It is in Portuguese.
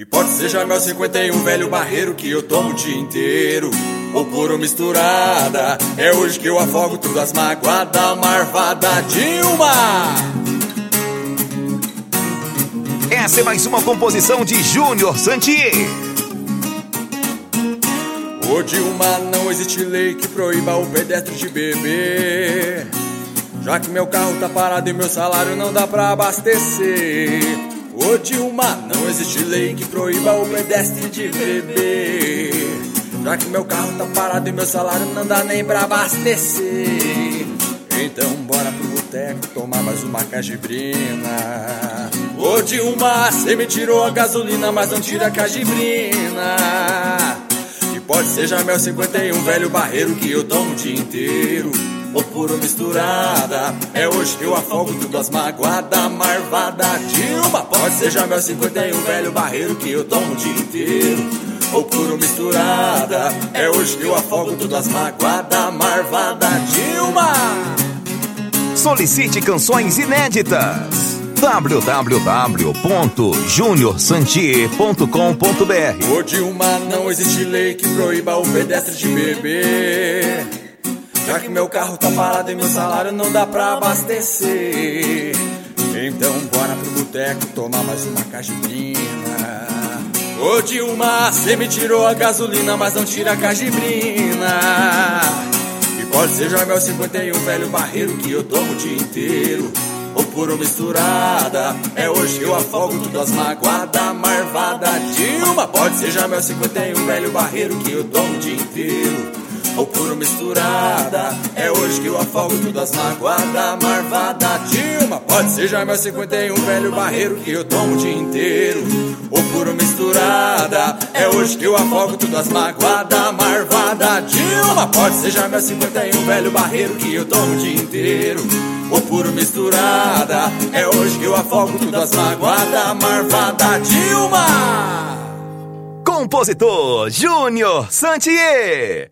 E pode ser Jamel 51, velho barreiro que eu tomo o dia inteiro. Ou puro misturada, é hoje que eu afogo tudo as magoadas, marvada Dilma. Essa é mais uma composição de Júnior Santier. Ô Dilma, não existe lei que proíba o pedestre de beber. Já que meu carro tá parado e meu salário não dá pra abastecer. Ô Dilma, não existe lei que proíba o pedestre de beber. Já que meu carro tá parado e meu salário não dá nem pra abastecer. Então bora pro boteco tomar mais uma cajibrina. Ô Dilma, cê me tirou a gasolina, mas não tira a cajibrina. E pode ser Jamel 51, velho barreiro que eu tomo o dia inteiro ou puro misturada. É hoje que eu afogo tudo as magoadas, marvada Dilma. Pode ser Jamel 51, velho barreiro que eu tomo o dia inteiro. Ou puro misturada. É hoje que eu afogo tudo as magoadas, marvada Dilma. Solicite canções inéditas www.juniorsantier.com.br Ô Dilma, não existe lei que proíba o pedestre de beber. Já que meu carro tá parado e meu salário não dá pra abastecer. Então bora pro boteco tomar mais uma cajibrina. Ô Dilma, cê me tirou a gasolina, mas não tira a cajibrina. E pode ser Jamel 51, velho barreiro que eu tomo o dia inteiro. Ou puro misturada, é hoje que eu afogo tudo as magoadas, marvada Dilma. Pode ser Jamel 51, velho barreiro que eu tomo o dia inteiro ou puro misturada. É hoje que eu afogo tudo as magoadas, marvada Dilma. Pode ser Jamel 51, velho barreiro que eu tomo o dia inteiro. Ou puro misturada. É hoje que eu afogo tudo as magoadas, marvada Dilma. Pode ser Jamel 51, velho barreiro que eu tomo o dia inteiro. Ou puro misturada. É hoje que eu afogo tudo as magoadas, marvada Dilma. Compositor Júnior Santier